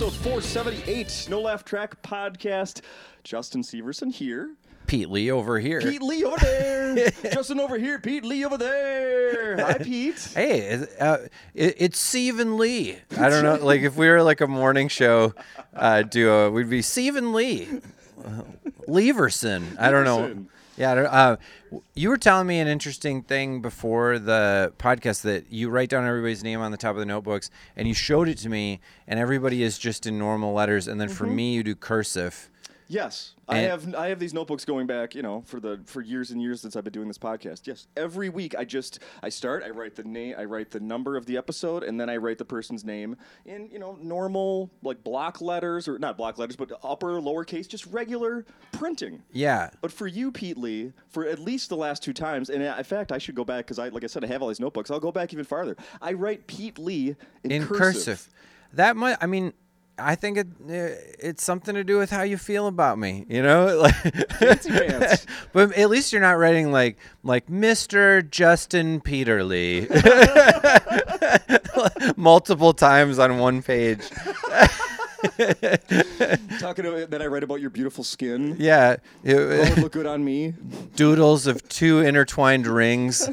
episode 478, No Laugh Track Podcast. Justin Severson here. Pete Lee over here. Pete Lee over there. Justin over here. Pete Lee over there. Hi, Pete. Hey, uh, it, it's Stephen Lee. I don't know. Like if we were like a morning show uh, duo, we'd be Stephen Lee, Leverson. I don't know. Yeah, uh, you were telling me an interesting thing before the podcast that you write down everybody's name on the top of the notebooks, and you showed it to me, and everybody is just in normal letters, and then for me you do cursive. Yes, I And- have I have these notebooks going back, you know, for the for years and years since I've been doing this podcast. Yes, every week I just I start, I write the name, I write the number of the episode, and then I write the person's name in you know normal like block letters or not block letters, but upper lowercase, just regular printing. Yeah. But for you, Pete Lee, for at least the last two times, and in fact, I should go back because I, like I said, I have all these notebooks. I'll go back even farther. I write Pete Lee in, in cursive. cursive. That might. I mean, I think it uh, it's something to do with how you feel about me. You know, like. But at least you're not writing like like Mr. Justin Peterly multiple times on one page. Talking about that, I write about your beautiful skin. Yeah, it- Oh, it look good on me. doodles of two intertwined rings.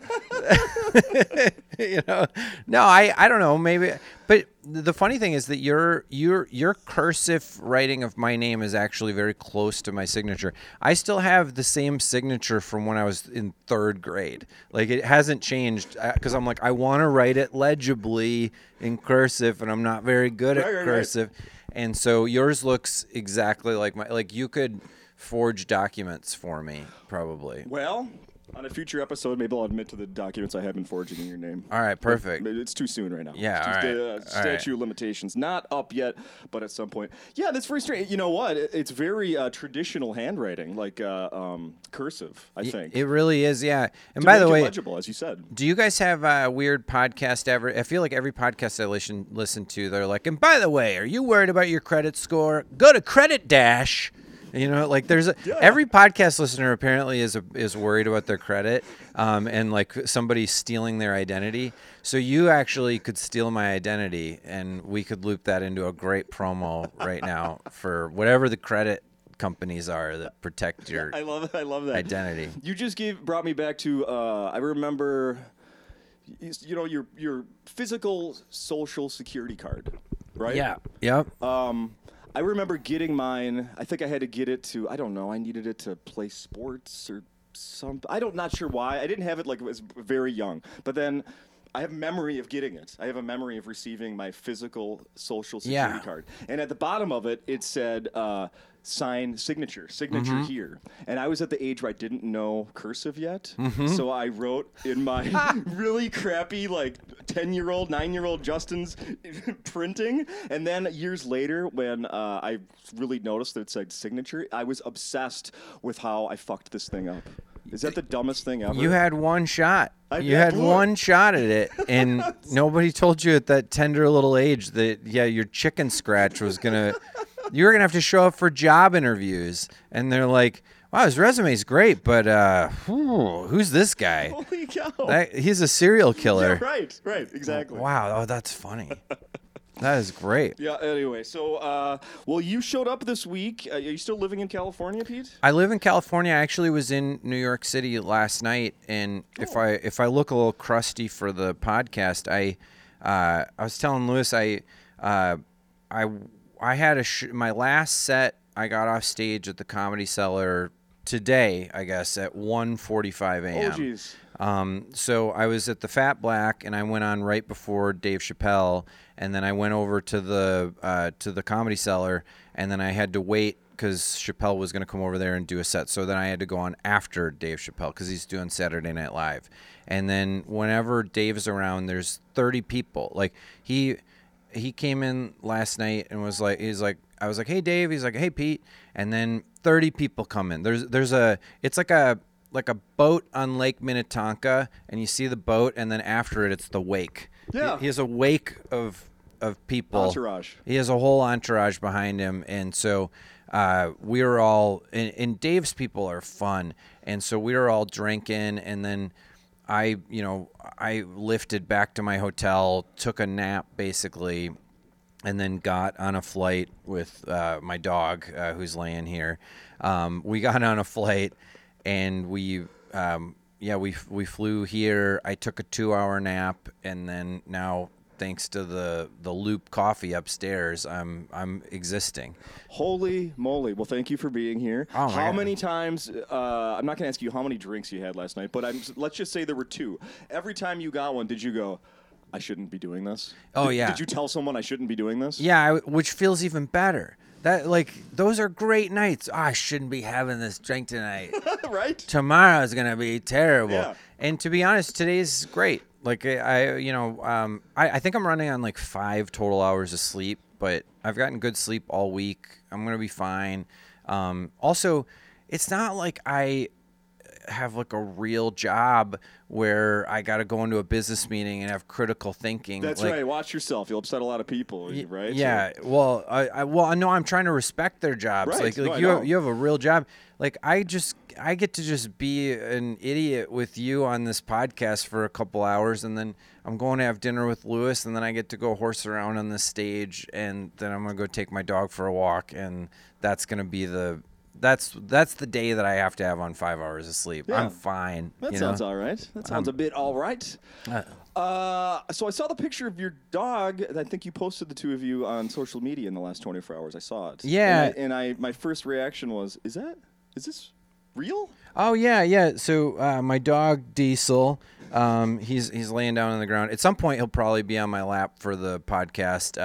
you know, no, I, I don't know, maybe. But the funny thing is that your your your cursive writing of my name is actually very close to my signature. I still have the same signature from when I was in third grade. Like it hasn't changed uh, because I'm like I want to write it legibly in cursive, and I'm not very good Right, at right, right. cursive. And so yours looks exactly like my like you could forge documents for me probably. Well, on a future episode, maybe I'll admit to the documents I have been forging in your name. All right, perfect. But It's too soon right now. Yeah, It's all right, uh, all right. statute limitations not up yet, but at some point. Yeah, that's very strange. You know what? It's very uh, traditional handwriting, like uh, um, cursive. I think. It really is, yeah. And To by the way, legible, as you said. do you guys have a weird podcast ever? I feel like every podcast I listen listen to, they're like, and by the way, are you worried about your credit score? Go to Credit Dash. You know, like there's a, Yeah. every podcast listener apparently is a, is worried about their credit, um, and like somebody stealing their identity. So you actually could steal my identity, and we could loop that into a great promo right now for whatever the credit companies are that protect your I love I love that identity. You just gave brought me back to. Uh, I remember. You you know your your physical social security card, right? Yeah. Yep. Um, I remember getting mine. I think I had to get it to. I don't know. I needed it to play sports or something. I don't. Not sure why. I didn't have it like it was very young. But then. I have a memory of getting it. I have a memory of receiving my physical social security Yeah. card. And at the bottom of it, it said uh, sign signature, signature Mm-hmm. here. And I was at the age where I didn't know cursive yet. Mm-hmm. So I wrote in my really crappy, like 10 year old, 9 year old Justin's printing. And then years later, when uh, I really noticed that it said signature, I was obsessed with how I fucked this thing up. Is that the dumbest thing ever? You had one shot. I- you had blew one shot at it, and nobody told you at that tender little age that yeah, your chicken scratch was gonna. you were gonna have to show up for job interviews, and they're like, "Wow, his resume's great, but uh, whew, who's this guy? Holy cow. That, he's a serial yeah, killer." right, right, exactly. Wow, oh, that's funny. that is great. Yeah, anyway, so, uh, well, you showed up this week. Uh, are you still living in California, Pete? I live in California. I actually was in New York City last night, and if I if I look a little crusty for the podcast, I uh, I was telling Lewis I uh, I I had a sh- my last set. I got off stage at the Comedy Cellar today, I guess at 1:45 Oh, a.m. jeez. Um, so I was at the Fat Black, and I went on right before Dave Chappelle, and then I went over to the uh, to the Comedy Cellar, and then I had to wait because Chappelle was going to come over there and do a set. So then I had to go on after Dave Chappelle because he's doing Saturday Night Live, and then whenever Dave's around, there's 30 people. Like he he came in last night and was like he's like I was like hey Dave he's like hey Pete and then 30 people come in there's there's a it's like a like a boat on Lake Minnetonka and you see the boat and then after it it's the wake Yeah. he, he has a wake of of people Entourage. he has a whole entourage behind him and so uh, we were all and, and Dave's people are fun and so we were all drinking and then I, you know, I lifted back to my hotel, took a nap basically, and then got on a flight with uh, my dog uh, who's laying here. Um, we got on a flight and we, um, yeah, we we flew here. I took a two-hour nap, and then now, thanks to the the Loop coffee upstairs, I'm I'm existing. Holy moly! Well, thank you for being here. Oh, how God. many times? Uh, I'm not going to ask you how many drinks you had last night, but I'm, let's just say there were two. Every time you got one, did you go? I shouldn't be doing this. Oh, Did- yeah. Did you tell someone I shouldn't be doing this? Yeah, I, which feels even better. That like those are great nights. Oh, I shouldn't be having this drink tonight. right. tomorrow's gonna be terrible. Yeah. And to be honest, today's great. Like I, I you know, um, I, I think I'm running on like five total hours of sleep, but I've gotten good sleep all week. I'm gonna be fine. Um, also, it's not like I have like a real job where I got to go into a business meeting and have critical thinking. That's like, right. Watch yourself. You'll upset a lot of people, right? yeah. Well, I, I well, I know I'm trying to respect their jobs. Right. Like, like I you have, you have a real job. Like I just I get to just be an idiot with you on this podcast for a couple hours, and then I'm going to have dinner with Lewis, and then I get to go horse around on the stage, and then I'm gonna go take my dog for a walk, and that's gonna be the that's that's the day that I have to have on five hours of sleep. Yeah. I'm fine. That sounds know? all right. That sounds a bit all right. Uh, so I saw the picture of your dog. I think you posted the two of you on social media in the last 24 hours. I saw it. Yeah. And I, and I my first reaction was, is that is this real? Oh yeah, yeah. So uh, my dog Diesel, um, he's he's laying down on the ground. At some point, he'll probably be on my lap for the podcast.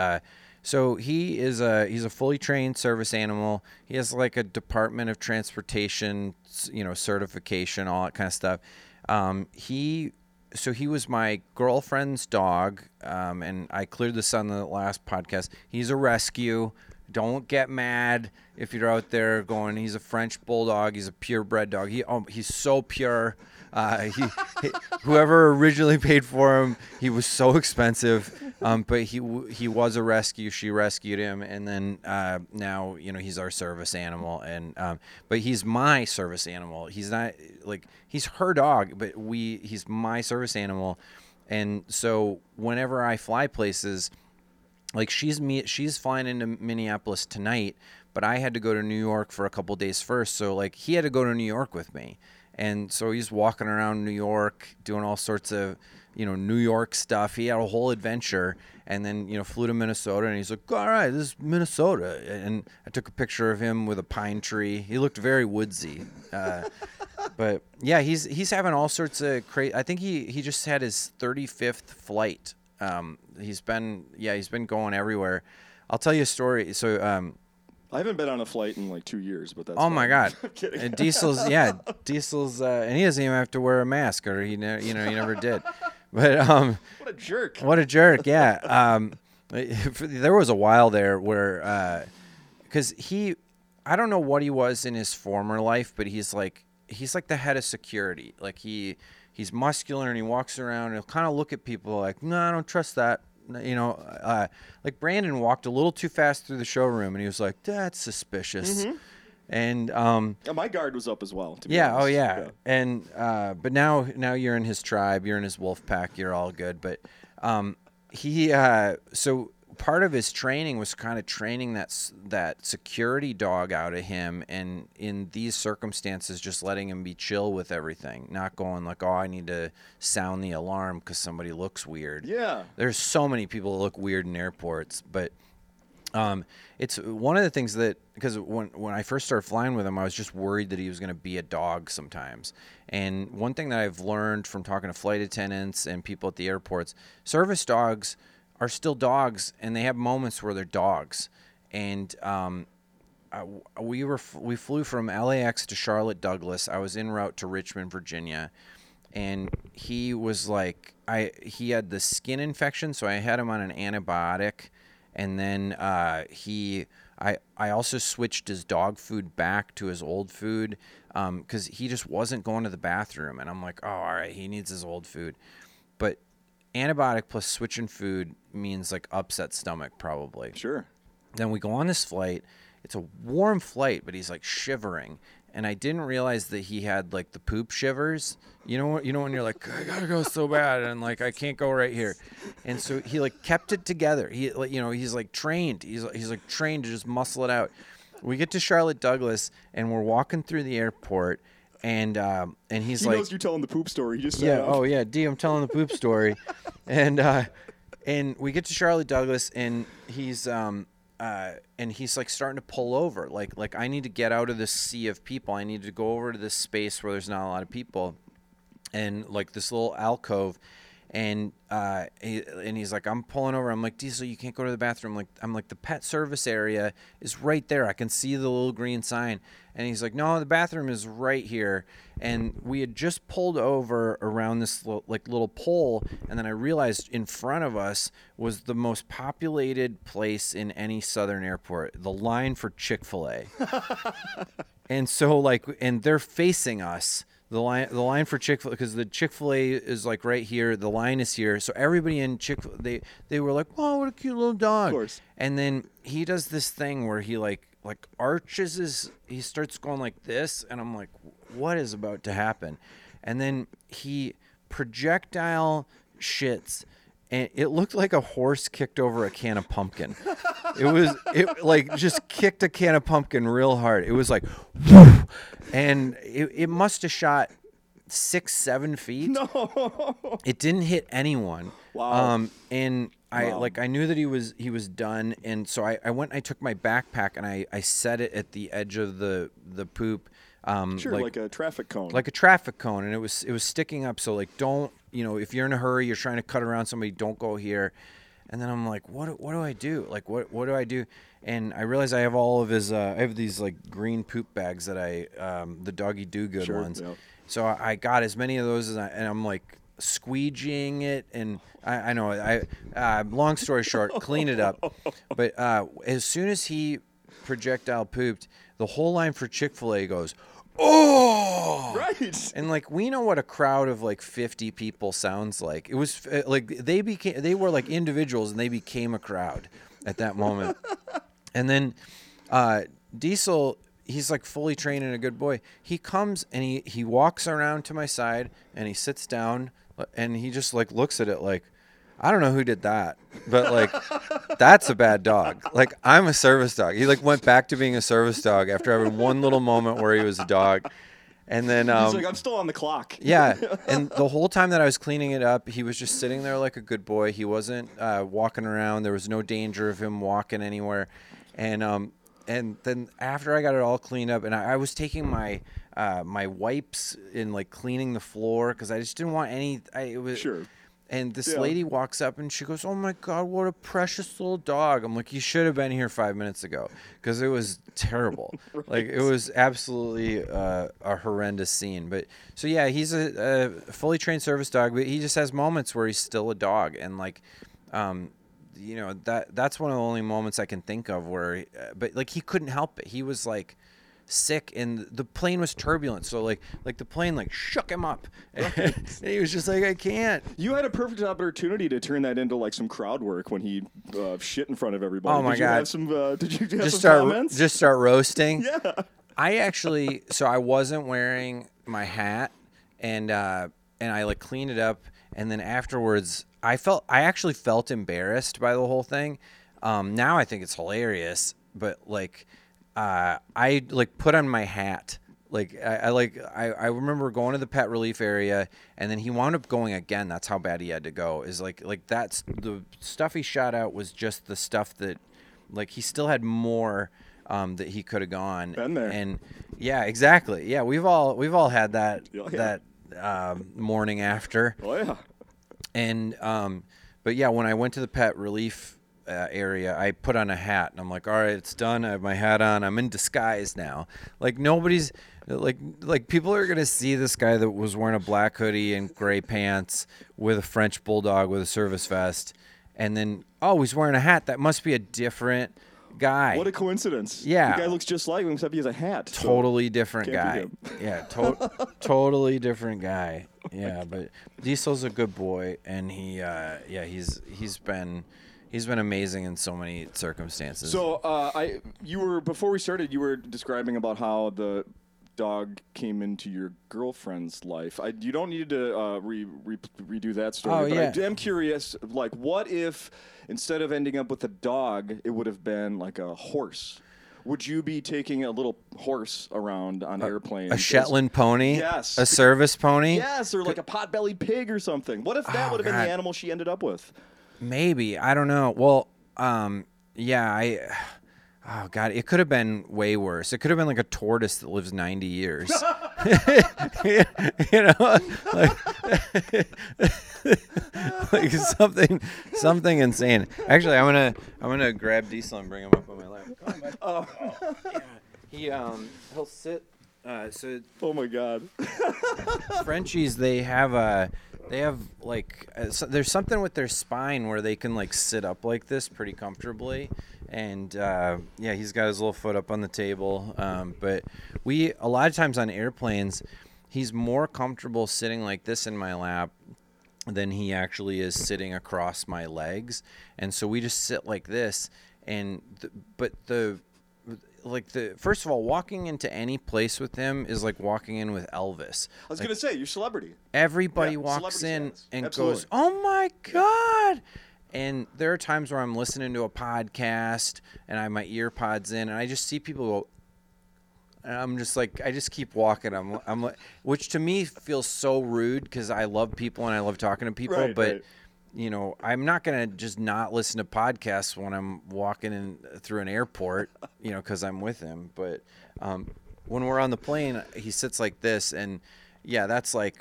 So he is a he's a fully trained service animal. He has like a Department of Transportation, you know, certification, all that kind of stuff. Um, he so he was my girlfriend's dog, um, and I cleared this on the last podcast. He's a rescue. Don't get mad if you're out there going. He's a French bulldog. He's a purebred dog. He oh, he's so pure. Uh, he, he- whoever originally paid for him, he was so expensive. Um, but he he was a rescue. She rescued him, and then uh, now you know he's our service animal. And um, but he's my service animal. He's not like he's her dog, but we he's my service animal. And so whenever I fly places, like she's me she's flying into Minneapolis tonight, but I had to go to New York for a couple days first. So like he had to go to New York with me. And so he's walking around New York doing all sorts of, you know, New York stuff. He had a whole adventure and then, you know, flew to Minnesota and he's like, "All right, this is Minnesota." And I took a picture of him with a pine tree. He looked very woodsy. Uh, but yeah, he's he's having all sorts of crazy. I think he he just had his 35th flight. Um, he's been yeah he's been going everywhere. I'll tell you a story. So um, I haven't been on a flight in like two years, but that's. oh my god, And Diesel's yeah Diesel's uh, and he doesn't even have to wear a mask or he ne- you know he never did. But um, what a jerk. what a jerk! Yeah, um, there was a while there where because he, I don't know what he was in his former life, but he's like he's like the head of security. Like he he's muscular and he walks around and he'll kind of look at people like, no, I don't trust that. You know, uh, like Brandon walked a little too fast through the showroom and he was like, that's suspicious. And um, Yeah, my guard was up as well. To be yeah. Oh, honest. yeah. And uh, but now, now you're in his tribe. You're in his wolf pack. You're all good. But um, he, uh, so part of his training was kind of training that that security dog out of him, and in these circumstances, just letting him be chill with everything, not going like, oh, I need to sound the alarm because somebody looks weird. Yeah. There's so many people that look weird in airports, but um, it's one of the things that because when when I first started flying with him, I was just worried that he was going to be a dog sometimes. And one thing that I've learned from talking to flight attendants and people at the airports, service dogs are still dogs, and they have moments where they're dogs. And um, I, we were we flew from LAX to Charlotte Douglas. I was en route to Richmond, Virginia, and he was like I he had the skin infection, so I had him on an antibiotic, and then uh, he I I also switched his dog food back to his old food because he just wasn't going to the bathroom, and I'm like, oh, all right, he needs his old food, but antibiotic plus switching food means like upset stomach probably. Sure. Then we go on this flight. It's a warm flight, but he's like shivering. and I didn't realize that he had like the poop shivers. You know what? You know when you're like, I gotta go so bad, and like I can't go right here, and so he like kept it together. He like you know he's like trained. He's he's like trained to just muscle it out. We get to Charlotte Douglas, and we're walking through the airport, and um, and he's He like, knows you're telling the poop story. He just yeah. up. Oh yeah. D. I'm telling the poop story, and uh, and we get to Charlotte Douglas, and he's um uh and he's like starting to pull over. Like like I need to get out of this sea of people. I need to go over to this space where there's not a lot of people, and like this little alcove. And uh, he, and he's like, I'm pulling over. I'm like, Diesel, you can't go to the bathroom. Like, I'm like, the pet service area is right there. I can see the little green sign. And he's like, No, the bathroom is right here. And we had just pulled over around this little, like little pole, and then I realized in front of us was the most populated place in any southern airport. The line for Chick Fil A. and so like, and they're facing us the line the line for Chick Fil A, because the Chick Fil A is like right here. The line is here, so everybody in Chick they they were like, "Oh, what a cute little dog!" course. And then he does this thing where he like like arches his he starts going like this, and I'm like, "What is about to happen?" And then he projectile shits. And it looked like a horse kicked over a can of pumpkin. It was it like just kicked a can of pumpkin real hard. It was like, and it, it must have shot six seven feet. No. It didn't hit anyone. Wow. Um, and I Wow. like I knew that he was he was done, and so I, I went I took my backpack and I, I set it at the edge of the the poop. Um, Sure, like, a traffic cone. like a traffic cone and it was it was sticking up so like don't you know if you're in a hurry you're trying to cut around somebody don't go here. And then i'm like what do- what do i do? Like what what do i do? And i realize i have all of his uh, i have these like green poop bags that i um, the doggy do good Sure, ones. yep. so I, got as many of those as I, and i'm like squeegeeing it. And i, I know i uh, long story short clean it up. But uh, as soon as he projectile pooped the whole line for chick-fil-a goes oh right. and like we know what a crowd of like 50 people sounds like. It was uh, like they became they were like individuals and they became a crowd at that moment. and then uh Diesel he's like fully trained and a good boy. He comes and he he walks around to my side and he sits down uh, and he just like looks at it like I don't know who did that, but like that's a bad dog. Like I'm a service dog. He like went back to being a service dog after having one little moment where he was a dog. And then um, He's like, I'm still on the clock. yeah, and the whole time that I was cleaning it up, he was just sitting there like a good boy. He wasn't uh, walking around. There was no danger of him walking anywhere. And um, and then after I got it all cleaned up, and I, I was taking my uh, my wipes and like cleaning the floor because I just didn't want any. I, it was Sure. And this Yeah. lady walks up and she goes, "Oh my God, what a precious little dog!" I'm like, "You should have been here five minutes ago because it was terrible. Like it was absolutely uh, a horrendous scene." But so yeah, he's a, a fully trained service dog, but he just has moments where he's still a dog, and like, um, you know that that's one of the only moments I can think of where, uh, but like he couldn't help it. He was like sick and the plane was turbulent so like like the plane like shook him up and he was just like i can't You had a perfect opportunity to turn that into like some crowd work when he uh, shit in front of everybody. Oh, my did you God. Have some, uh, did you have just some start comments? just start roasting yeah. i actually so i wasn't wearing my hat and uh and i like cleaned it up and then afterwards i felt i actually felt embarrassed by the whole thing um now i think it's hilarious but like uh i like put on my hat like I, I like I, I remember going to the pet relief area and then he wound up going again that's how bad he had to go is like like that's the stuff he shot out was just the stuff that like he still had more um, that he could have gone Been there. and yeah exactly yeah we've all we've all had that Oh, yeah. that um, morning after Oh yeah. and um, but yeah, when I went to the pet relief uh, area, I put on a hat and I'm like, all right, it's done. I have my hat on. I'm in disguise now. Like nobody's like like people are gonna see this guy that was wearing a black hoodie and gray pants with a French bulldog with a service vest, and then oh, he's wearing a hat. That must be a different guy. What a coincidence. Yeah. The guy looks just like him except he has a hat. so- totally different guy. Yeah, to- totally different guy. Yeah, but Diesel's a good boy, and he, uh, yeah, he's he's been he's been amazing in so many circumstances. So uh, I, you were before we started, you were describing about how the dog came into your girlfriend's life. I, you don't need to uh, re, re, redo that story. Oh, but yeah. I am curious, like, what if instead of ending up with a dog, it would have been like a horse? Would you be taking a little horse around on airplanes? A Shetland pony? Yes. A service pony? Yes, or like a pot-bellied pig or something. What if that Oh, would have been the animal she ended up with? Maybe. I don't know. Well, um, yeah, I. Oh God, it could have been way worse. It could have been like a tortoise that lives ninety years. you know, like, like something, something insane. Actually, I'm gonna, I'm gonna grab Diesel and bring him up on my lap. Come. Oh, Yeah. He, um, he'll sit. Uh, so oh my God. Frenchies, they have a, they have like, uh, so there's something with their spine where they can like sit up like this pretty comfortably, and uh, yeah, he's got his little foot up on the table. Um, but we a lot of times on airplanes, he's more comfortable sitting like this in my lap than he actually is sitting across my legs, and so we just sit like this. And th- but the like the first of all, walking into any place with him is like walking in with Elvis. I was Like, gonna say you're celebrity. everybody Yeah, walks celebrity in status. and Absolutely. goes, "Oh my god!" And there are times where I'm listening to a podcast and I have my ear pods in, and I just see people go, and I'm just like, I just keep walking. I'm, I'm, like- which to me feels so rude because I love people and I love talking to people, Right, but. right. You know, I'm not gonna just not listen to podcasts when I'm walking in through an airport. You know, because I'm with him. But um, when we're on the plane, he sits like this, and yeah, that's like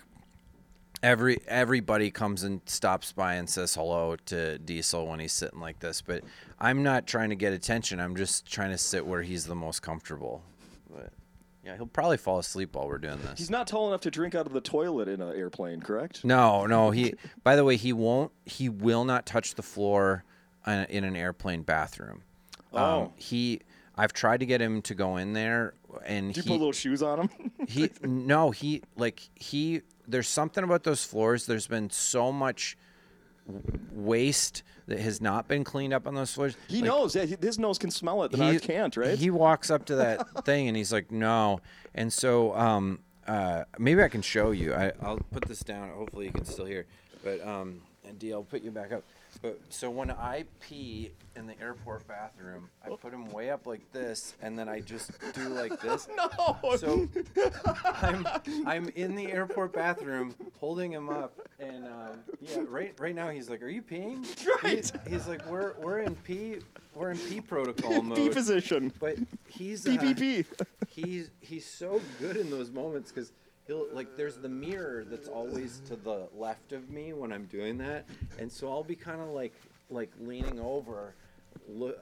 every everybody comes and stops by and says hello to Diesel when he's sitting like this. But I'm not trying to get attention. I'm just trying to sit where he's the most comfortable. Yeah, he'll probably fall asleep while we're doing this. He's not tall enough to drink out of the toilet in an airplane, correct? No, no. He. By the way, he won't. He will not touch the floor uh, in an airplane bathroom. Um, Oh. he. I've tried to get him to go in there, and Do you he. put little shoes on him? he no he like he there's something about those floors there's been so much waste that has not been cleaned up on those floors he Like, knows. Yeah, his nose can smell it. He ours can't, right? he walks up to that thing and he's like no and so um uh maybe i can show you I, i'll put this down hopefully you can still hear but um and d i'll put you back up but so when i pee in the airport bathroom i put him way up like this and then i just do like this no. so I'm I'm in the airport bathroom holding him up, and um, yeah, right right now he's like, "Are you peeing?" Right. He- he's like, "We're we're in pee we're in pee protocol mode." P position. But he's uh, PPP. he's he's so good in those moments because he'll like there's the mirror that's always to the left of me when I'm doing that, and so I'll be kind of like like leaning over. Look,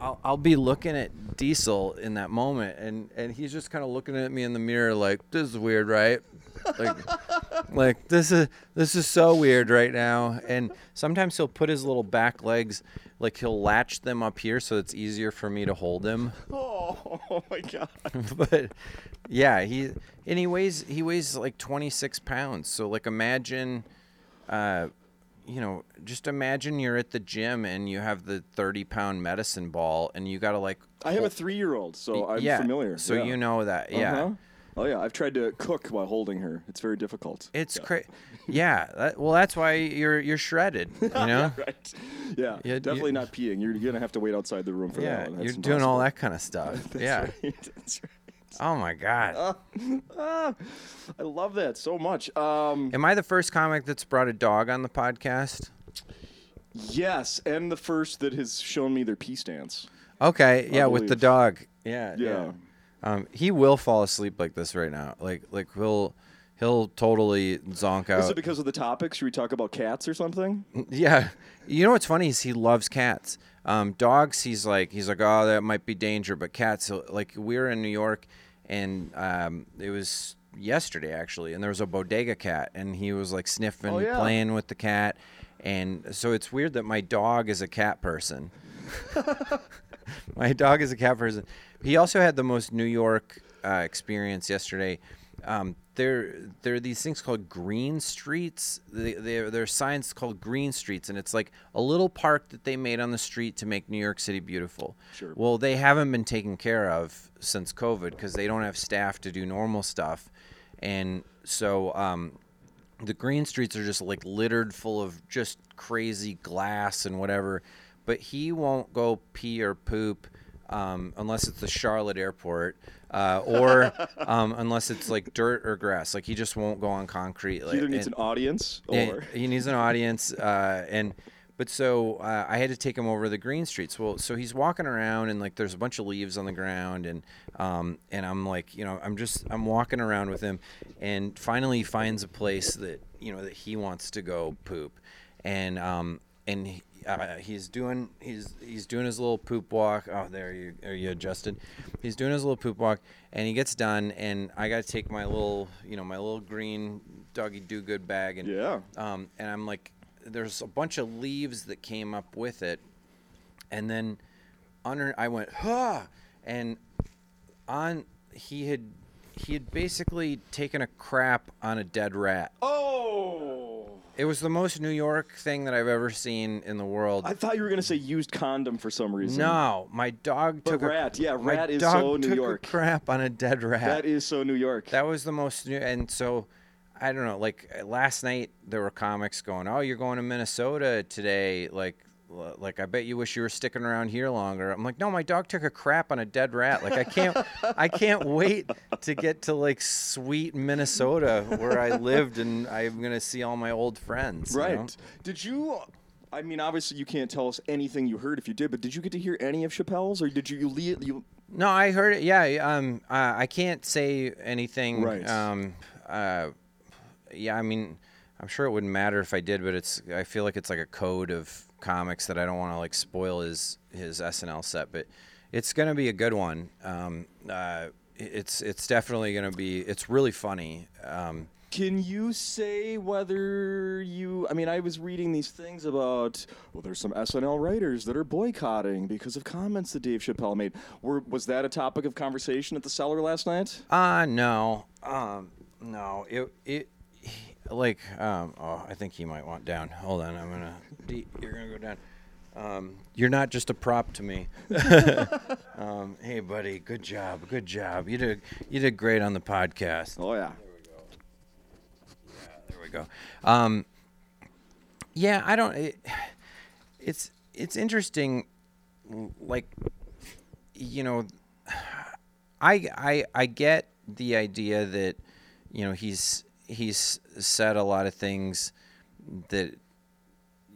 I'll, I'll be looking at Diesel in that moment, and and he's just kind of looking at me in the mirror like this is weird, right? Like, like this is this is so weird right now. And sometimes he'll put his little back legs, like he'll latch them up here so it's easier for me to hold him. Oh, oh my god. but yeah, he and he weighs he weighs like 26 pounds. So like imagine, uh, you know, just imagine you're at the gym and you have the 30 pound medicine ball and you gotta like. I have a three-year-old, so I'm yeah, familiar. So yeah. you know that, yeah. Uh-huh. Oh yeah, I've tried to cook while holding her. It's very difficult. It's yeah. crazy. Yeah. That, well, that's why you're you're shredded. You know. right. Yeah, Yeah, you- definitely not peeing. You're gonna have to wait outside the room for yeah. that. That's You're doing all that kind of stuff. Yeah. right. That's right. Oh my god. Ah, I love that so much. Um, Am I the first comic that's brought a dog on the podcast? yes, and the first that has shown me their pee stance. Okay, yeah, with the dog. Yeah, Yeah. Um, he will fall asleep like this right now. Like, like he'll he'll totally zonk out. Is it because of the topic? Should we talk about cats or something? yeah, you know what's funny is he loves cats. Um, dogs, he's like he's like, oh, that might be danger, but cats, like we were in New York, and um, it was yesterday actually, and there was a bodega cat, and he was like sniffing, Oh, yeah. playing with the cat, and so it's weird that my dog is a cat person. my dog is a cat person. He also had the most New York uh, experience yesterday. um, there there are these things called green streets. They, they're, there are signs called green streets, and it's like a little park that they made on the street to make New York City beautiful. Sure. Well, they haven't been taken care of since COVID because they don't have staff to do normal stuff, and so um, the green streets are just like littered full of just crazy glass and whatever. But he won't go pee or poop um, unless it's the Charlotte airport uh, or um, unless it's like dirt or grass. Like he just won't go on concrete. Like, Either needs and- an audience or he needs an audience, uh, and but so uh, I had to take him over the green streets. Well, so he's walking around and like there's a bunch of leaves on the ground, and um, and I'm like, you know, I'm just I'm walking around with him, and finally he finds a place that you know that he wants to go poop, and um, and he, uh, he's doing he's he's doing his little poop walk. Oh, there you are you adjusted. He's doing his little poop walk, and he gets done, and I got to take my little you know my little green doggy do good bag, and yeah. um, and I'm like, there's a bunch of leaves that came up with it, and then under I went, huh, and on he had he had basically taken a crap on a dead rat. Oh. It was the most New York thing that I've ever seen in the world. I thought you were gonna say used condom for some reason. no, my dog But took rat, a, yeah, my rat is so New York. Dog took A crap on a dead rat. That is so New York. That was the most new, and so I don't know. Like last night, there were comics going, "Oh, you're going to Minnesota today." Like, like I bet you wish you were sticking around here longer. I'm like, no, my dog took a crap on a dead rat. Like I can't, I can't wait to get to like sweet Minnesota where I lived, and I'm gonna see all my old friends. you right. know? Did you? I mean, obviously, you can't tell us anything you heard if you did, but did you get to hear any of Chappelle's, or did you you, you No, I heard it. Yeah, um, uh, I can't say anything. Right. Um, uh, yeah, I mean, I'm sure it wouldn't matter if I did, but it's. I feel like it's like a code of comics that I don't want to like spoil his his SNL set, but it's gonna be a good one. Um, uh, it's it's definitely gonna be. It's really funny. Um, Can you say whether you? I mean, I was reading these things about. Well, there's some SNL writers that are boycotting because of comments that Dave Chappelle made. Were was that a topic of conversation at the cellar last night? Uh no. Um no. It it like um oh I think he might want down. Hold on, I'm gonna D, you're gonna go down. Um, you're not just a prop to me. um, hey buddy, good job, good job. You did you did great on the podcast. Oh yeah. There we go. Um, yeah, I don't. It, it's it's interesting. Like, you know, I I I get the idea that you know he's he's said a lot of things that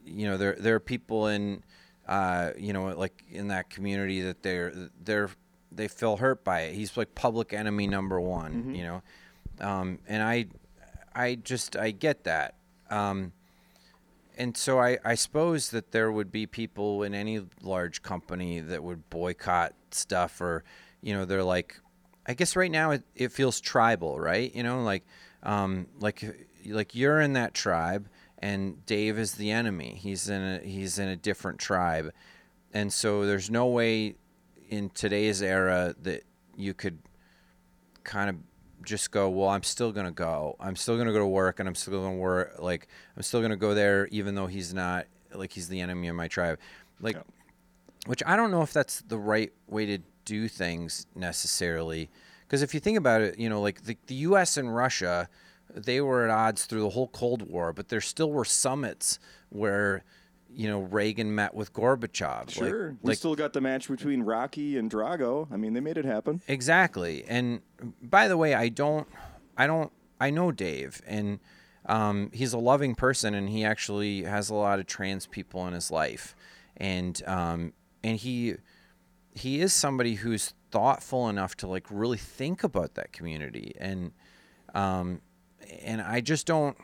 you know there there are people in uh, you know like in that community that they're they're they feel hurt by it. He's like public enemy number one, you know, um, and I I just I get that. Um, and so I, I suppose that there would be people in any large company that would boycott stuff or you know they're like I guess right now it, it feels tribal right you know like um, like like you're in that tribe and Dave is the enemy. He's in a he's in a different tribe. And so there's no way in today's era that you could kind of just go well i'm still going to go. I'm still going to go to work and i'm still going to work like i'm still going to go there even though he's not like he's the enemy of my tribe. Like Yeah. which i don't know if that's the right way to do things necessarily because if you think about it you know like the, the us and russia they were at odds through the whole cold war but there still were summits where you know reagan met with gorbachev Like- Sure. we like still got the match between Rocky and Drago. I mean, they made it happen. Exactly. And by the way, I don't, I don't, I know Dave, and um, he's a loving person, and he actually has a lot of trans people in his life, and um, and he he is somebody who's thoughtful enough to like really think about that community, and um, and I just don't,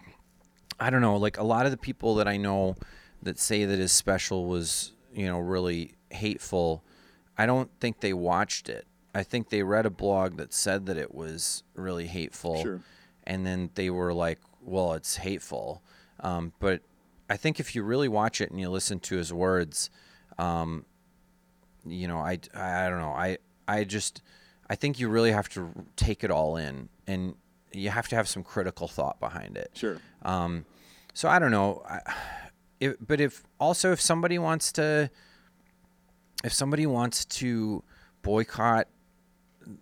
I don't know, like a lot of the people that I know that say that his special was you know really hateful. I don't think they watched it. I think they read a blog that said that it was really hateful, Sure. and then they were like, "Well, it's hateful." Um, but I think if you really watch it and you listen to his words, um, you know, I, I I don't know. I I just I think you really have to take it all in, and you have to have some critical thought behind it. Sure. Um, so I don't know. I, if, but if also if somebody wants to, if somebody wants to boycott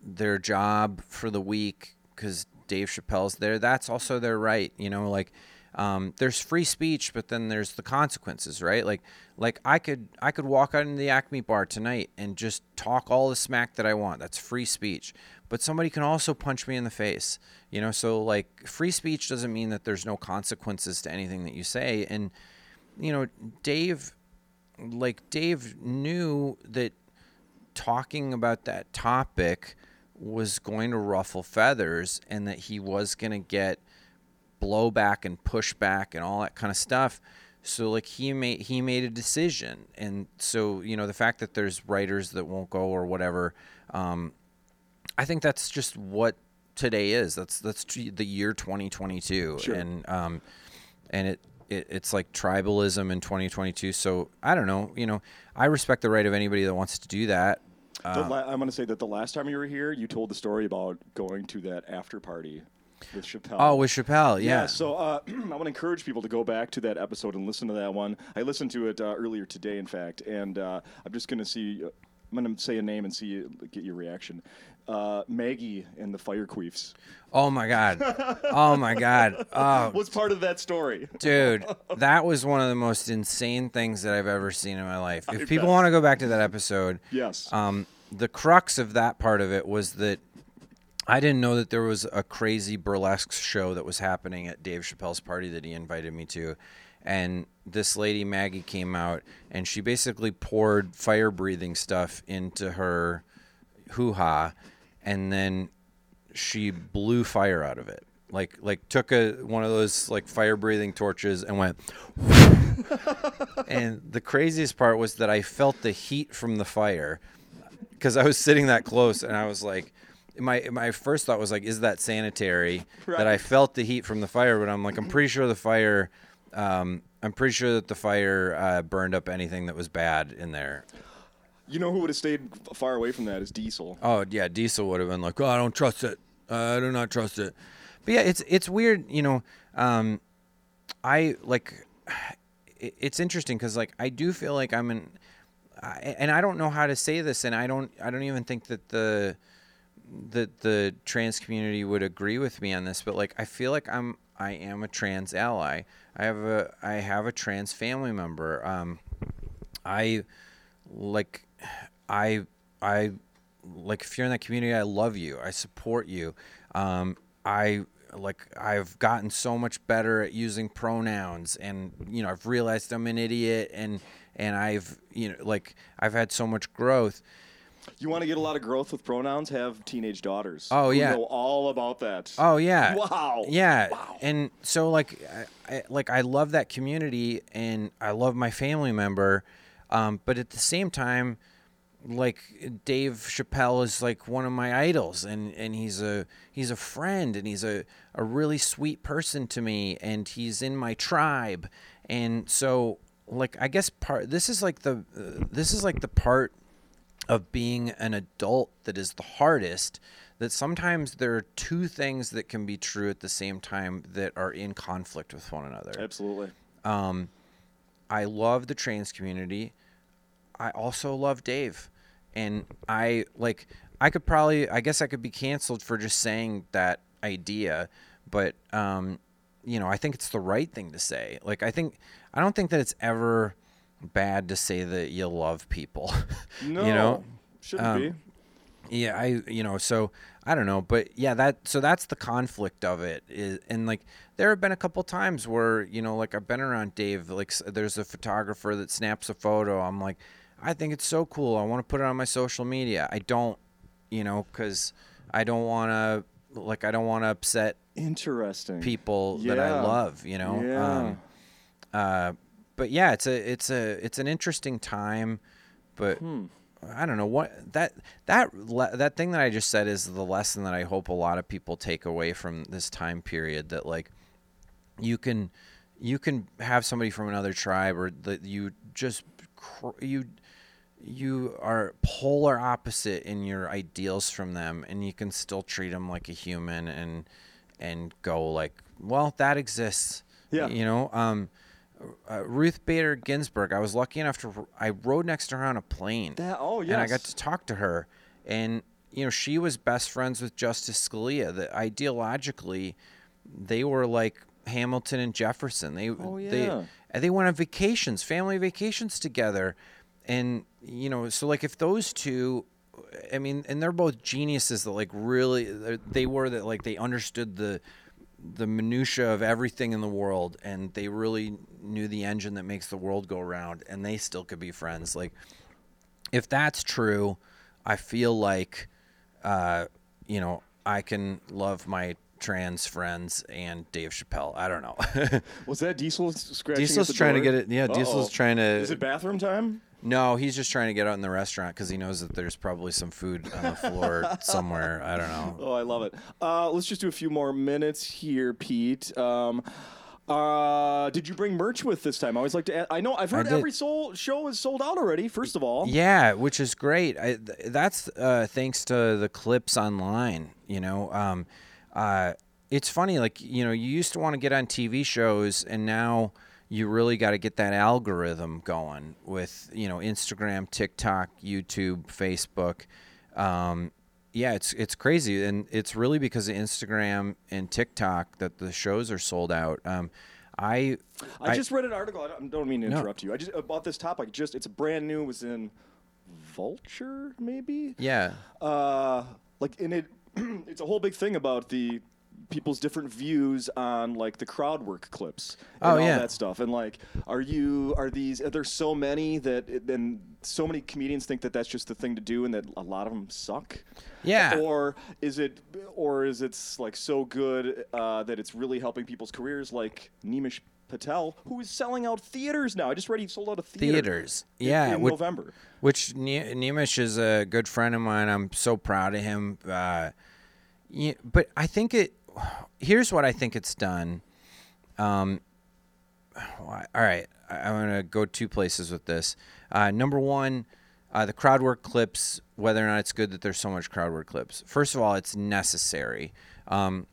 their job for the week because Dave Chappelle's there, that's also their right. You know, like um, there's free speech, but then there's the consequences, right? Like, like I could I could walk out in the Acme bar tonight and just talk all the smack that I want. That's free speech. But somebody can also punch me in the face, you know. So like, free speech doesn't mean that there's no consequences to anything that you say. And you know, Dave, like Dave knew that talking about that topic was going to ruffle feathers and that he was going to get blowback and pushback and all that kind of stuff. So like he made he made a decision, and so you know the fact that there's writers that won't go or whatever, um, I think that's just what today is. That's that's the year 2022, Sure. and um, and it, it it's like tribalism in 2022. So I don't know. You know, I respect the right of anybody that wants to do that. The la- I'm going to say that the last time you were here, you told the story about going to that after party with Chappelle. Oh, with Chappelle, yeah. So uh, I want to encourage people to go back to that episode and listen to that one. I listened to it uh, earlier today, in fact, and uh, I'm just going to see. I'm going to say a name and see get your reaction. Uh, Maggie and the Fire Queefs. Oh my god. Oh my god. Oh, What's part of that story? dude, that was one of the most insane things that I've ever seen in my life. If people bet. want to go back to that episode, Yes. um, the crux of that part of it was that I didn't know that there was a crazy burlesque show that was happening at Dave Chappelle's party that he invited me to. And this lady, Maggie, came out and she basically poured fire breathing stuff into her hoo ha. And then she blew fire out of it. Like, like took a one of those like fire breathing torches and went and the craziest part was that I felt the heat from the fire because I was sitting that close and I was like, my my first thought was like, is that sanitary? That I felt the heat from the fire, but I'm like, I'm pretty sure the fire, um, I'm pretty sure that the fire uh, burned up anything that was bad in there. you know who would have stayed far away from that is Diesel. Oh yeah, Diesel would have been like, oh, I don't trust it. Uh, I do not trust it. But yeah, it's it's weird, you know. Um, I like. it- It's interesting because like I do feel like I'm in, I, and I don't know how to say this, and I don't I don't even think that the that the trans community would agree with me on this, but like I feel like I'm I am a trans ally. I have a I have a trans family member. Um, I like I I like if you're in that community, I love you. I support you. Um, I like I've gotten so much better at using pronouns, and you know I've realized I'm an idiot, and and I've you know like I've had so much growth. You want to get a lot of growth with pronouns? Have teenage daughters. Oh, yeah. know all about that. Oh yeah. Wow. Yeah. Wow. And so like I, I like I love that community and I love my family member, um, but at the same time, like Dave Chappelle is like one of my idols and and he's a he's a friend and he's a a really sweet person to me and he's in my tribe and so like I guess part this is like the uh, this is like the part of being an adult that is the hardest that sometimes there are two things that can be true at the same time that are in conflict with one another. Absolutely. Um, I love the trans community. I also love Dave. And I like I could probably I guess I could be canceled for just saying that idea, but um, you know, I think it's the right thing to say. Like I think I don't think that it's ever bad to say that you love people. No. you know? Shouldn't Um, be. Yeah, I you know, so I don't know, but yeah, that so that's the conflict of it is and like there have been a couple times where, you know, like I've been around Dave, like there's a photographer that snaps a photo. I'm like, I think it's so cool. I want to put it on my social media. I don't, you know, cuz I don't want to like I don't want to upset Interesting. people that I love, you know. Yeah. Um, uh, but yeah, it's a it's a it's an interesting time, but Hmm. I don't know what that that le- that thing that I just said is the lesson that I hope a lot of people take away from this time period that like you can you can have somebody from another tribe or that you just cr- you you are polar opposite in your ideals from them and you can still treat them like a human and and go like, well, that exists. Yeah. You know, um, uh, Ruth Bader Ginsburg. I was lucky enough to I rode next to her on a plane. That oh And I got to talk to her, and you know, she was best friends with Justice Scalia. That ideologically, they were like Hamilton and Jefferson. They Oh, yeah. they and they went on vacations, family vacations together, and you know, so like if those two. I mean, and they're both geniuses that like really they were that like they understood the the minutia of everything in the world and they really knew the engine that makes the world go round and they still could be friends like if that's true i feel like uh, you know i can love my trans friends and dave chappelle i don't know Was that Diesel scratching? at diesel's trying to get it yeah Uh-oh. diesel's trying to Is it bathroom time? No he's just trying to get out in the restaurant because he knows that there's probably some food on the floor somewhere i don't know Oh, I love it. Uh, let's just do a few more minutes here, Pete. Um, uh, did you bring merch with this time? I always like to. Add, I know I've heard every soul show is sold out already. First of all, Yeah, which is great. I, th- that's uh, thanks to the clips online. You know, um, uh, it's funny. Like you know, you used to want to get on TV shows, and now you really got to get that algorithm going with you know Instagram, TikTok, YouTube, Facebook. Um, yeah, it's it's crazy, and it's really because of Instagram and TikTok that the shows are sold out. Um, I I, just read an article. I don't, mean to No. interrupt you. I just about this topic. Just it's brand new. It was in Vulture, maybe. yeah. Uh, like in it, it's a whole big thing about the people's different views on like the crowd work clips and Oh, all yeah. that stuff and like are you are these are there so many that then so many comedians think that that's just the thing to do and that a lot of them suck Yeah. or is it or is it like so good uh, that it's really helping people's careers like Nimish Patel who is selling out theaters now I just read he sold out a theater Theaters. in- Yeah, in which- November Which Ne- Nimish is a good friend of mine. I'm so proud of him. Uh, yeah, but I think it. Here's what I think it's done. Um, all right, I'm gonna go two places with this. Uh, number one, uh, the crowd work clips. Whether or not it's good that there's so much crowd work clips. First of all, it's necessary. Um,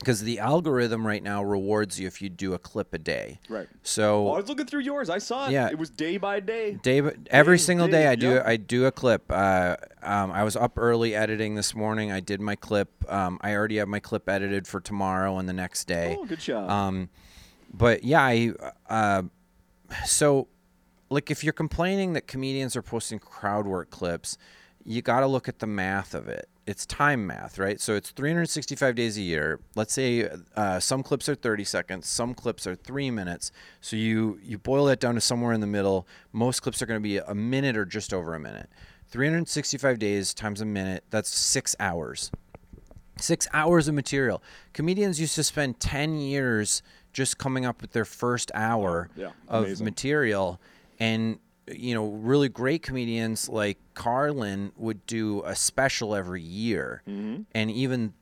because the algorithm right now rewards you if you do a clip a day. Right. So oh, I was looking through yours I saw it Yeah. it was day by day Day, b- every Day- single day, day I do yep. I do a clip. Uh, um, I was up early editing this morning. I did my clip. Um, I already have my clip edited for tomorrow and the next day. Oh, good job. Um, but yeah, I uh, so like if you're complaining that comedians are posting crowd work clips, you got to look at the math of it. It's time math, right? So it's 365 days a year. Let's say uh, some clips are 30 seconds, some clips are three minutes. So you you boil that down to somewhere in the middle. Most clips are going to be a minute or just over a minute. 365 days times a minute, that's six hours six hours of material. Comedians used to spend 10 years just coming up with their first hour Yeah, of material. And, you know, really great comedians like Carlin would do a special every year. Mm-hmm. And even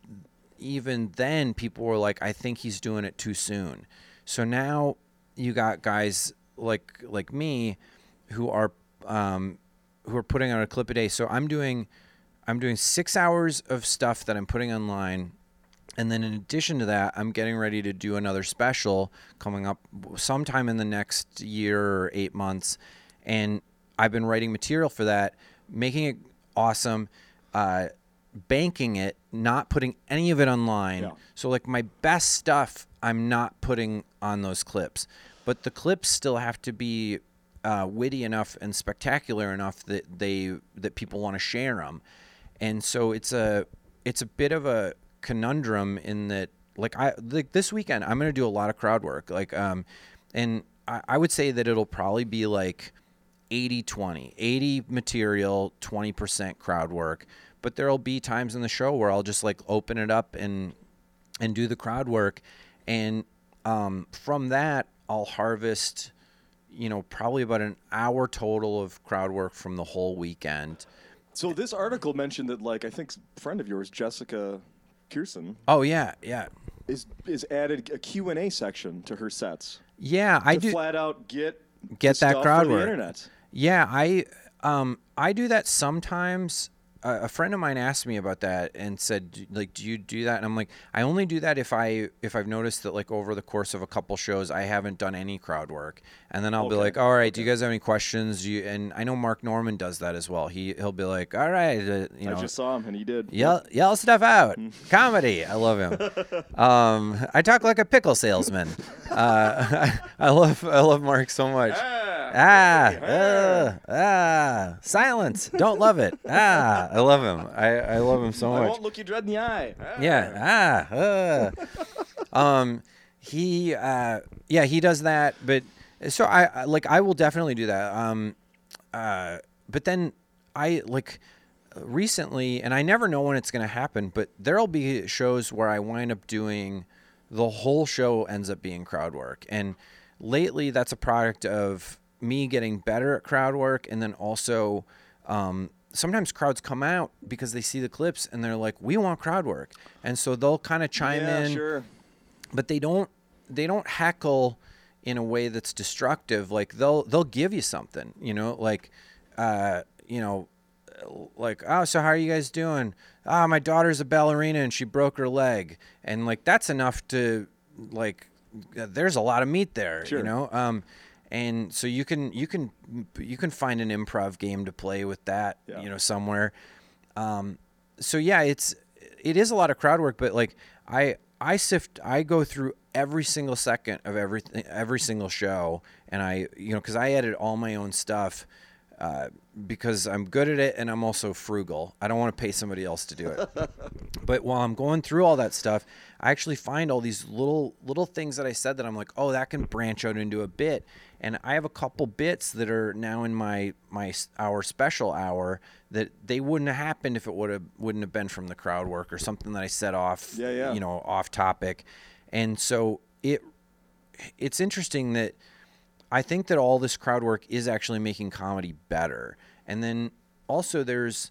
even then people were like I think he's doing it too soon. So now you got guys like like me who are um, who are putting out a clip a day. So I'm doing I'm doing six hours of stuff that I'm putting online. And then in addition to that, I'm getting ready to do another special coming up sometime in the next year or eight months. And I've been writing material for that, making it awesome, uh, banking it, not putting any of it online. Yeah. So, like, my best stuff, I'm not putting on those clips. But the clips still have to be uh, witty enough and spectacular enough that they that people want to share them and so it's a it's a bit of a conundrum in that like I like this weekend I'm gonna do a lot of crowd work like um and I, I would say that it'll probably be like 80 20 80 material 20% crowd work but there'll be times in the show where I'll just like open it up and and do the crowd work and um, from that I'll harvest you know probably about an hour total of crowd work from the whole weekend So this article mentioned that, like, I think a friend of yours, Jessica Kirson, oh yeah yeah is is added a Q and A section to her sets Yeah, I do. flat out get Get that crowd for the work. internet. Yeah, I um I do that sometimes. a, friend of mine asked me about that and said, like, do you do that? And I'm like, I only do that if I if I've noticed that like over the course of a couple shows I haven't done any crowd work, and then I'll be like, all right, do you guys have any questions? Do you, and I know Mark Normand does that as well. He he'll be like, all right, uh, you know, I just saw him and he did. yell yell stuff out. Comedy. I love him. Um, I talk like a pickle salesman. Uh, I love I love Mark so much. Ah, uh, ah, silence. Don't love it. Ah, I love him. I, I love him so much. I won't look you dread in the eye. Ah. Yeah. Ah. uh. um, he. Uh, yeah, he does that. But so I like I will definitely do that. Um, uh, but then I like recently, and I never know when it's going to happen. But there'll be shows where I wind up doing the whole show ends up being crowd work, and lately that's a product of me getting better at crowd work, and then also. Um, sometimes crowds come out because they see the clips and they're like, "We want crowd work," and so they'll kind of chime yeah, in sure. but they don't they don't heckle in a way that's destructive like they'll they'll give you something you know like uh you know like oh so how are you guys doing ah my daughter's a ballerina and she broke her leg and like that's enough to like there's a lot of meat there Sure. you know um and so you can you can you can find an improv game to play with that Yeah. you know somewhere um, so yeah, it's it is a lot of crowd work, but like I I sift I go through every single second of everything every single show, and I you know because I edit all my own stuff. Uh, because I'm good at it and I'm also frugal. I don't want to pay somebody else to do it. but while I'm going through all that stuff, I actually find all these little little things that I said that I'm like, oh, that can branch out into a bit. And I have a couple bits that are now in my my hour special hour that they wouldn't have happened if it would have wouldn't have been from the crowd work or something that I set off, Yeah, yeah. you know, off topic. And so it it's interesting that I think that all this crowd work is actually making comedy better. And then also there's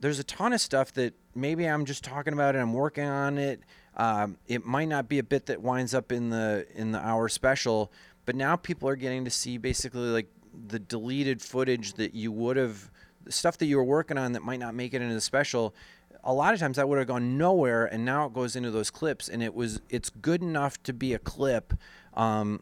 there's a ton of stuff that maybe I'm just talking about and I'm working on it. Um, it might not be a bit that winds up in the in the hour special, but now people are getting to see basically like the deleted footage that you would have stuff that you were working on that might not make it into the special a lot of times that would have gone nowhere and now it goes into those clips and it was it's good enough to be a clip um,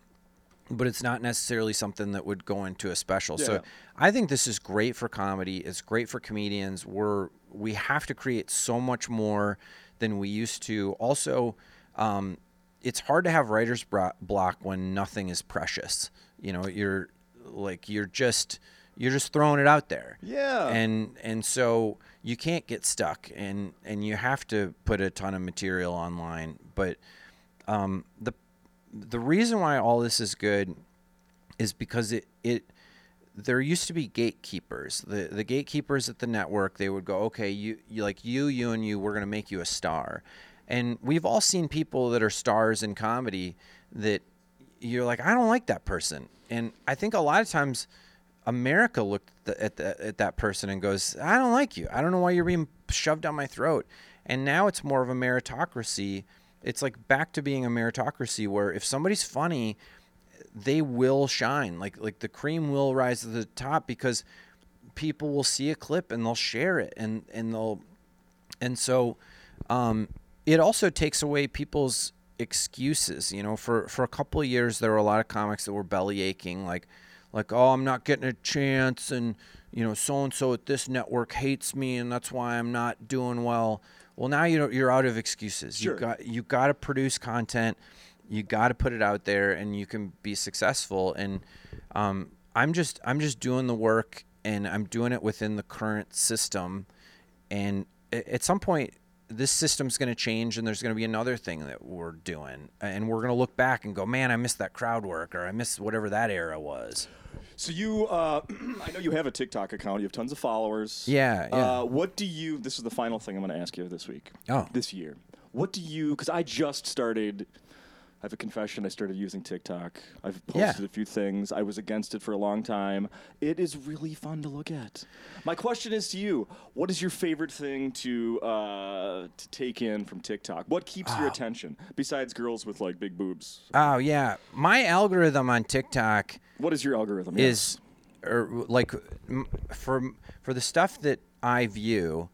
but it's not necessarily something that would go into a special. Yeah. So I think this is great for comedy. It's great for comedians. We're we have to create so much more than we used to. Also, um, it's hard to have writer's block when nothing is precious. You know, you're like you're just you're just throwing it out there Yeah. and and so you can't get stuck and and you have to put a ton of material online but um, the the reason why all this is good is because it it there used to be gatekeepers the the gatekeepers at the network they would go okay you, you like you you and you we're going to make you a star and we've all seen people that are stars in comedy that you're like I don't like that person and I think a lot of times America looked at, the, at that person and goes, I don't like you. I don't know why you're being shoved down my throat. And now it's more of a meritocracy. It's like back to being a meritocracy where if somebody's funny, they will shine. Like like the cream will rise to the top because people will see a clip and they'll share it and and they'll and so um, it also takes away people's excuses. You know, for for a couple of years there were a lot of comics that were belly aching, like like oh I'm not getting a chance, and you know so and so at this network hates me, and that's why I'm not doing well. Well, now you know you're out of excuses. Sure. You got you got to produce content. You got to put it out there, and you can be successful. And um, I'm just I'm just doing the work, and I'm doing it within the current system and at some point this system's going to change and there's going to be another thing that we're doing and we're going to look back and go man i missed that crowd work or i missed whatever that era was So you, uh, I know you have a TikTok account. You have tons of followers. Yeah, yeah. Uh, what do you? This is the final thing I'm going to ask you this week. Oh. This year, what do you? Because I just started. I have a confession. I started using TikTok. I've Yeah. posted a few things. I was against it for a long time. It is really fun to look at. My question is to you: What is your favorite thing to uh, to take in from TikTok? What keeps Ah. your attention besides girls with like big boobs? oh yeah my algorithm on tiktok What is your algorithm? is or like m- for for the stuff that I view,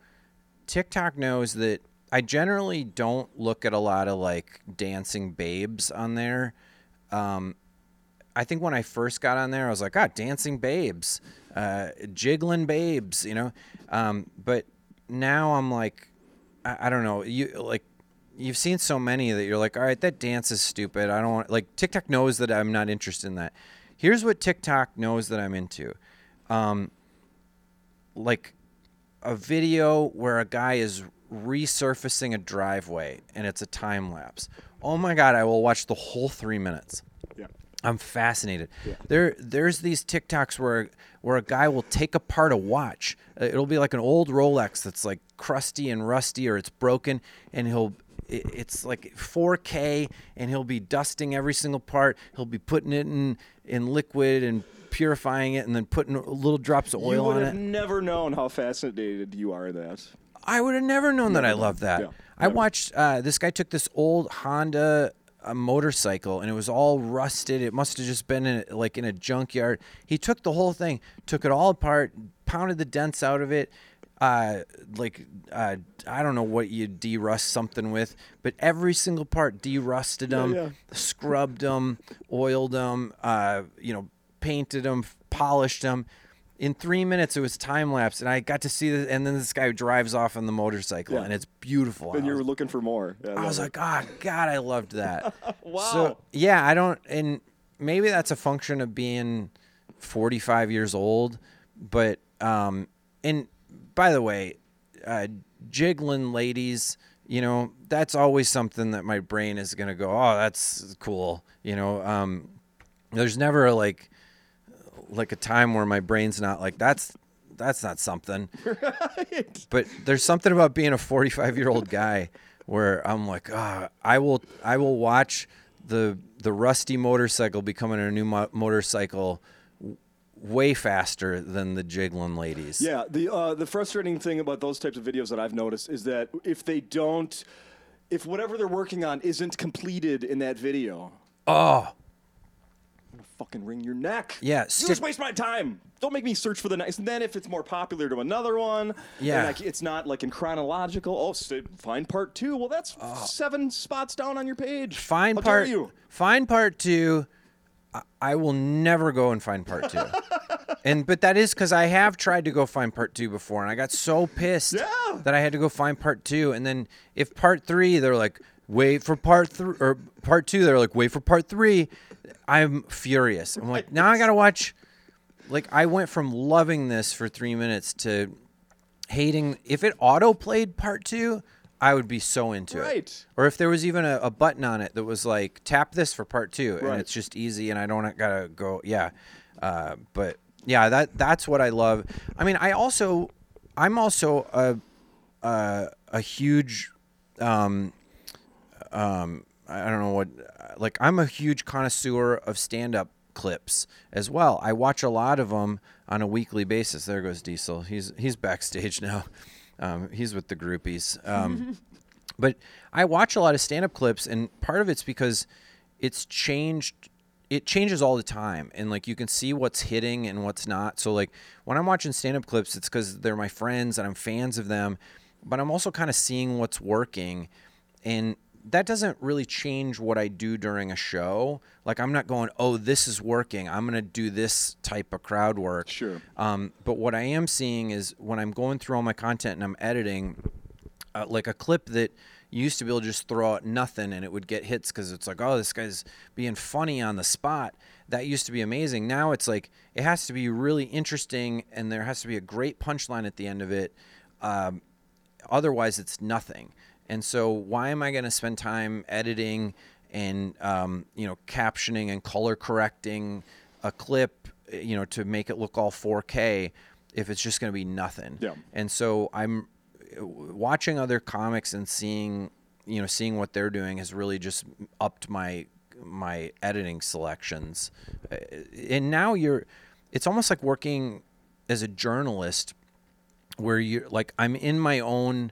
TikTok knows that I generally don't look at a lot of like dancing babes on there. Um, I think when I first got on there, I was like, God, dancing babes, uh, jiggling babes, you know. Um, but now I'm like, I, I don't know. You like, you've seen so many that you're like, all right, that dance is stupid. I don't want like TikTok knows that I'm not interested in that. Here's what TikTok knows that I'm into. Um, like a video where a guy is resurfacing a driveway and it's a time lapse. Oh my god, I will watch the whole 3 minutes. Yeah. I'm fascinated. There, there's these TikToks where where a guy will take apart a watch. Uh, It'll be like an old Rolex that's like crusty and rusty or it's broken, and he'll. It's like 4K, and he'll be dusting every single part. He'll be putting it in in liquid and purifying it, and then putting little drops of You oil would on have it. never known how fascinated you are in that. I would have never known that I loved that. Yeah, I watched uh, this guy took this old Honda uh motorcycle and it was all rusted. It must have just been in, like in a junkyard. He took the whole thing, took it all apart, pounded the dents out of it. Uh, like uh, I don't know what you de-rust something with, but every single part de-rusted them, yeah. scrubbed them, oiled them, uh, you know, painted them, polished them. In three minutes, it was time lapse, and I got to see this. And then this guy drives off on the motorcycle, Yeah. and it's beautiful. And you're looking for more. Yeah, I was it. like, oh God, I loved that. Wow. So yeah, I don't, and maybe that's a function of being 45 years old, but um, and by the way, uh, jiggling ladies, you know, that's always something that my brain is gonna go, oh, that's cool, you know. Um, there's never like like a time where my brain's not like that's that's not something. But there's something about being a 45 year old guy where I'm like, ah, I will I will watch the the rusty motorcycle becoming a new mo- motorcycle way faster than the jiggling ladies. Yeah, the uh, the frustrating thing about those types of videos that I've noticed is that if they don't, if whatever they're working on isn't completed in that video, Oh, I'm gonna fucking wring your neck. Yeah, you just waste my time. Don't make me search for the next. And then if it's more popular to another one, Yeah. and like it's not like in chronological. Oh, st- find part two. Well, that's oh. seven spots down on your page. find How part you? find part two. I- I will never go and find part two. and but that is because I have tried to go find part two before, and I got so pissed Yeah. that I had to go find part two. And then if part three, they're like, wait for part three, or part two, they're like, wait for part three. I'm furious. I'm like, now I gotta watch. Like I went from loving this for three minutes to hating. If it auto played part two, I would be so into it. Right. Or if there was even a, a button on it that was like tap this for part two, Right. and it's just easy, and I don't gotta go. Yeah, uh, but yeah, that that's what I love. I mean, I also, I'm also a a, a huge, um, um, I don't know what, like I'm a huge connoisseur of stand up clips as well. I watch a lot of them on a weekly basis. There goes Diesel. He's he's backstage now. Um, he's with the groupies. Um, but I watch a lot of stand up clips, and part of it's because it's changed. It changes all the time, and like you can see what's hitting and what's not. So like when I'm watching stand up clips, it's because they're my friends and I'm fans of them, but I'm also kind of seeing what's working, and that doesn't really change what I do during a show. Like I'm not going, oh, this is working. I'm gonna do this type of crowd work. Sure. Um, but what I am seeing is when I'm going through all my content and I'm editing, uh, like a clip that used to be able to just throw out nothing and it would get hits because it's like, oh, this guy's being funny on the spot. That used to be amazing. Now it's like it has to be really interesting and there has to be a great punchline at the end of it. Um, otherwise, it's nothing. And so, why am I going to spend time editing and um, you know captioning and color correcting a clip, you know, to make it look all 4K if it's just going to be nothing? Yeah. And so I'm watching other comics and seeing, you know, seeing what they're doing has really just upped my my editing selections. Uh, And now you're, it's almost like working as a journalist, where you're like I'm in my own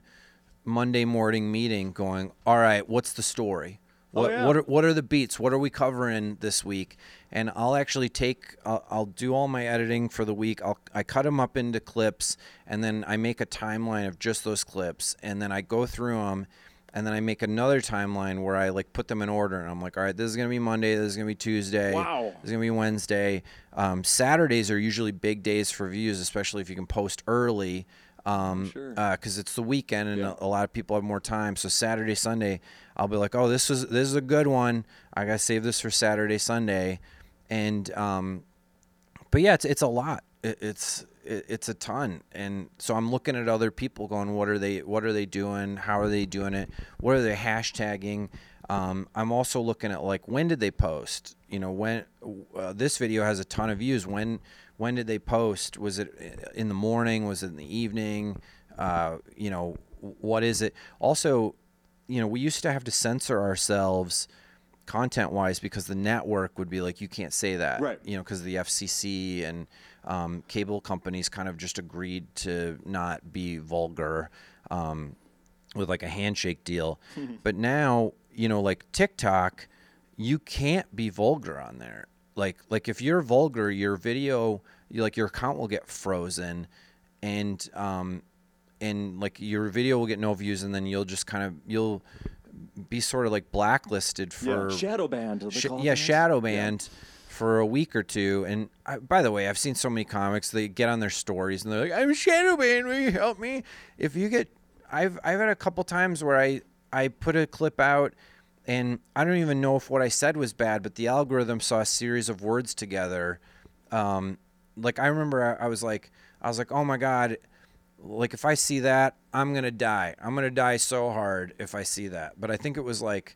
Monday morning meeting, going, all right, what's the story? What yeah. what are, what are the beats? What are we covering this week? And I'll actually take I'll, I'll do all my editing for the week. I'll I cut them up into clips and then I make a timeline of just those clips and then I go through them and then I make another timeline where I like put them in order and I'm like, all right, this is gonna be Monday, this is gonna be Tuesday, Wow. this is gonna be Wednesday. Um, Saturdays are usually big days for views, especially if you can post early. Um, Sure. because it's the weekend and Yeah. a, a lot of people have more time. So Saturday, Sunday, I'll be like, oh, this is this is a good one. I gotta save this for Saturday, Sunday, and um, but yeah, it's it's a lot. It, it's it, it's a ton, and so I'm looking at other people, going, what are they what are they doing? How are they doing it? What are they hashtagging? Um, I'm also looking at like when did they post? You know, when uh, this video has a ton of views. When when did they post? Was it in the morning? Was it in the evening? Uh, you know, what is it? Also, you know, we used to have to censor ourselves content wise because the network would be like, you can't say that. Right. You know, because the FCC and um, cable companies kind of just agreed to not be vulgar um, with like a handshake deal. but now, you know, like TikTok, you can't be vulgar on there. Like, like if you're vulgar, your video, you, like your account will get frozen, and um, and like your video will get no views, and then you'll just kind of you'll be sort of like blacklisted for yeah. shadow banned. sh- yeah, shadow Yeah. for a week or two. And I, by the way, I've seen so many comics. They get on their stories and they're like, "I'm shadow banned. Will you help me?" If you get, I've I've had a couple times where I I put a clip out. And I don't even know if what I said was bad, but the algorithm saw a series of words together. Um, like I remember, I, I was like, I was like, oh my god, like if I see that, I'm gonna die. I'm gonna die so hard if I see that. But I think it was like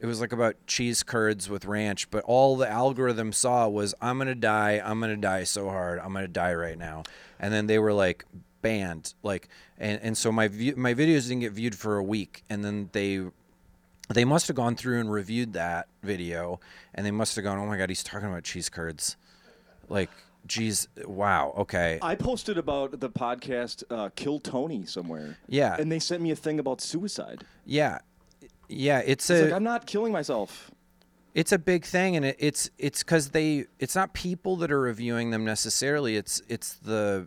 it was like about cheese curds with ranch, but all the algorithm saw was I'm gonna die, I'm gonna die so hard, I'm gonna die right now. And then they were like banned. Like and, and so my view, my videos didn't get viewed for a week and then they they must have gone through and reviewed that video and they must have gone, Oh my god, he's talking about cheese curds. Like geez, wow, okay. I posted about the podcast uh, "Kill Tony" somewhere. Yeah. and they sent me a thing about suicide. Yeah. Yeah, it's It's a like I'm not killing myself. it's a big thing and it, it's it's because they it's not people that are reviewing them necessarily it's it's the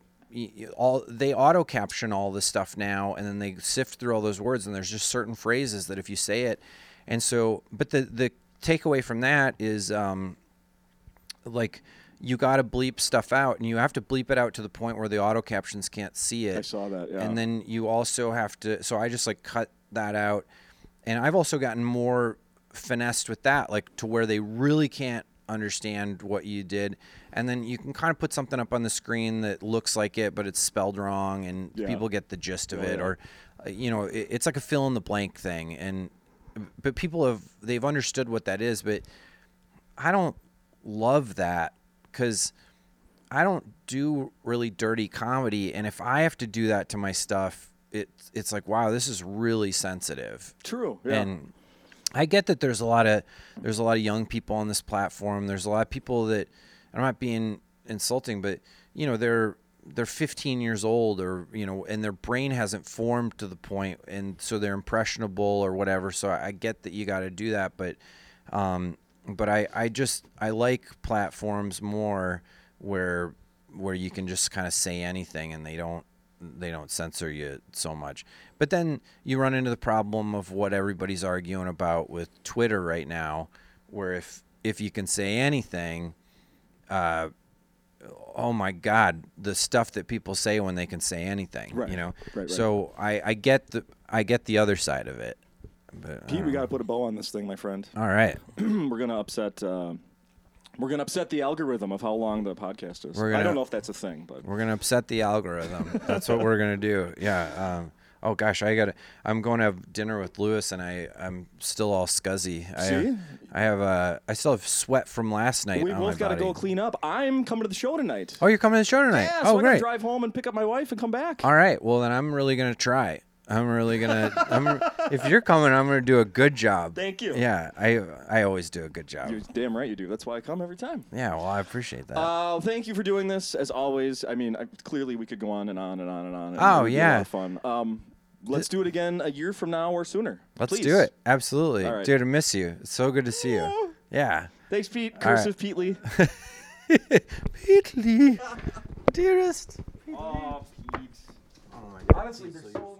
all they auto caption all this stuff now and then they sift through all those words and there's just certain phrases that if you say it and so but the the takeaway from that is um like you got to bleep stuff out and you have to bleep it out to the point where the auto captions can't see it I saw that. Yeah. and then you also have to so i just like cut that out and i've also gotten more finessed with that like to where they really can't understand what you did and then you can kind of put something up on the screen that looks like it but it's spelled wrong and Yeah. people get the gist of Oh, it yeah. or uh, you know it, it's like a fill in the blank thing and but people have they've understood what that is but i don't love that because I don't do really dirty comedy, and if I have to do that to my stuff, it's it's like wow, this is really sensitive. True. Yeah. And I get that there's a lot of there's a lot of young people on this platform. There's a lot of people that I'm not being insulting, but you know they're they're 15 years old or you know and their brain hasn't formed to the point and so they're impressionable or whatever so i, get that you got to do that but um but i i just i like platforms more where where you can just kind of say anything and they don't they don't censor you so much. But then you run into the problem of what everybody's arguing about with twitter right now where if if you can say anything uh oh my god the stuff that people say when they can say anything Right, you know right, right. so i i get the i get the other side of it but, Pete, we uh, got to put a bow on this thing, my friend. all right we're gonna upset. Uh, we're gonna upset the algorithm of how long the podcast is. We're I don't know if that's a thing, but We're gonna upset the algorithm. That's what we're gonna do. Yeah. Um, oh gosh, I got. I'm going to have dinner with Lewis, and I I'm still all scuzzy. I See? have, I have uh, I still have sweat from last night. we both got to go clean up. I'm coming to the show tonight. Oh, you're coming to the show tonight. yeah, oh, so I great. drive home and pick up my wife and come back. All right. Well, then I'm really gonna try. I'm really gonna. I'm, if you're coming, I'm gonna do a good job. Thank you. Yeah, I I always do a good job. You're damn right you do. That's why I come every time. Yeah. Well, I appreciate that. Uh, thank you for doing this as always. I mean, I, clearly we could go on and on and on and on. And Oh, it would be a yeah. fun. Um, let's do it again a year from now or sooner. Let's Please. do it. Absolutely, All right. dude. I miss you. It's so good to see you. Yeah. Thanks, Pete. All right. Cursive Pete Lee. Pete Lee, dearest. Oh, Pete. Oh my God. Honestly, they're so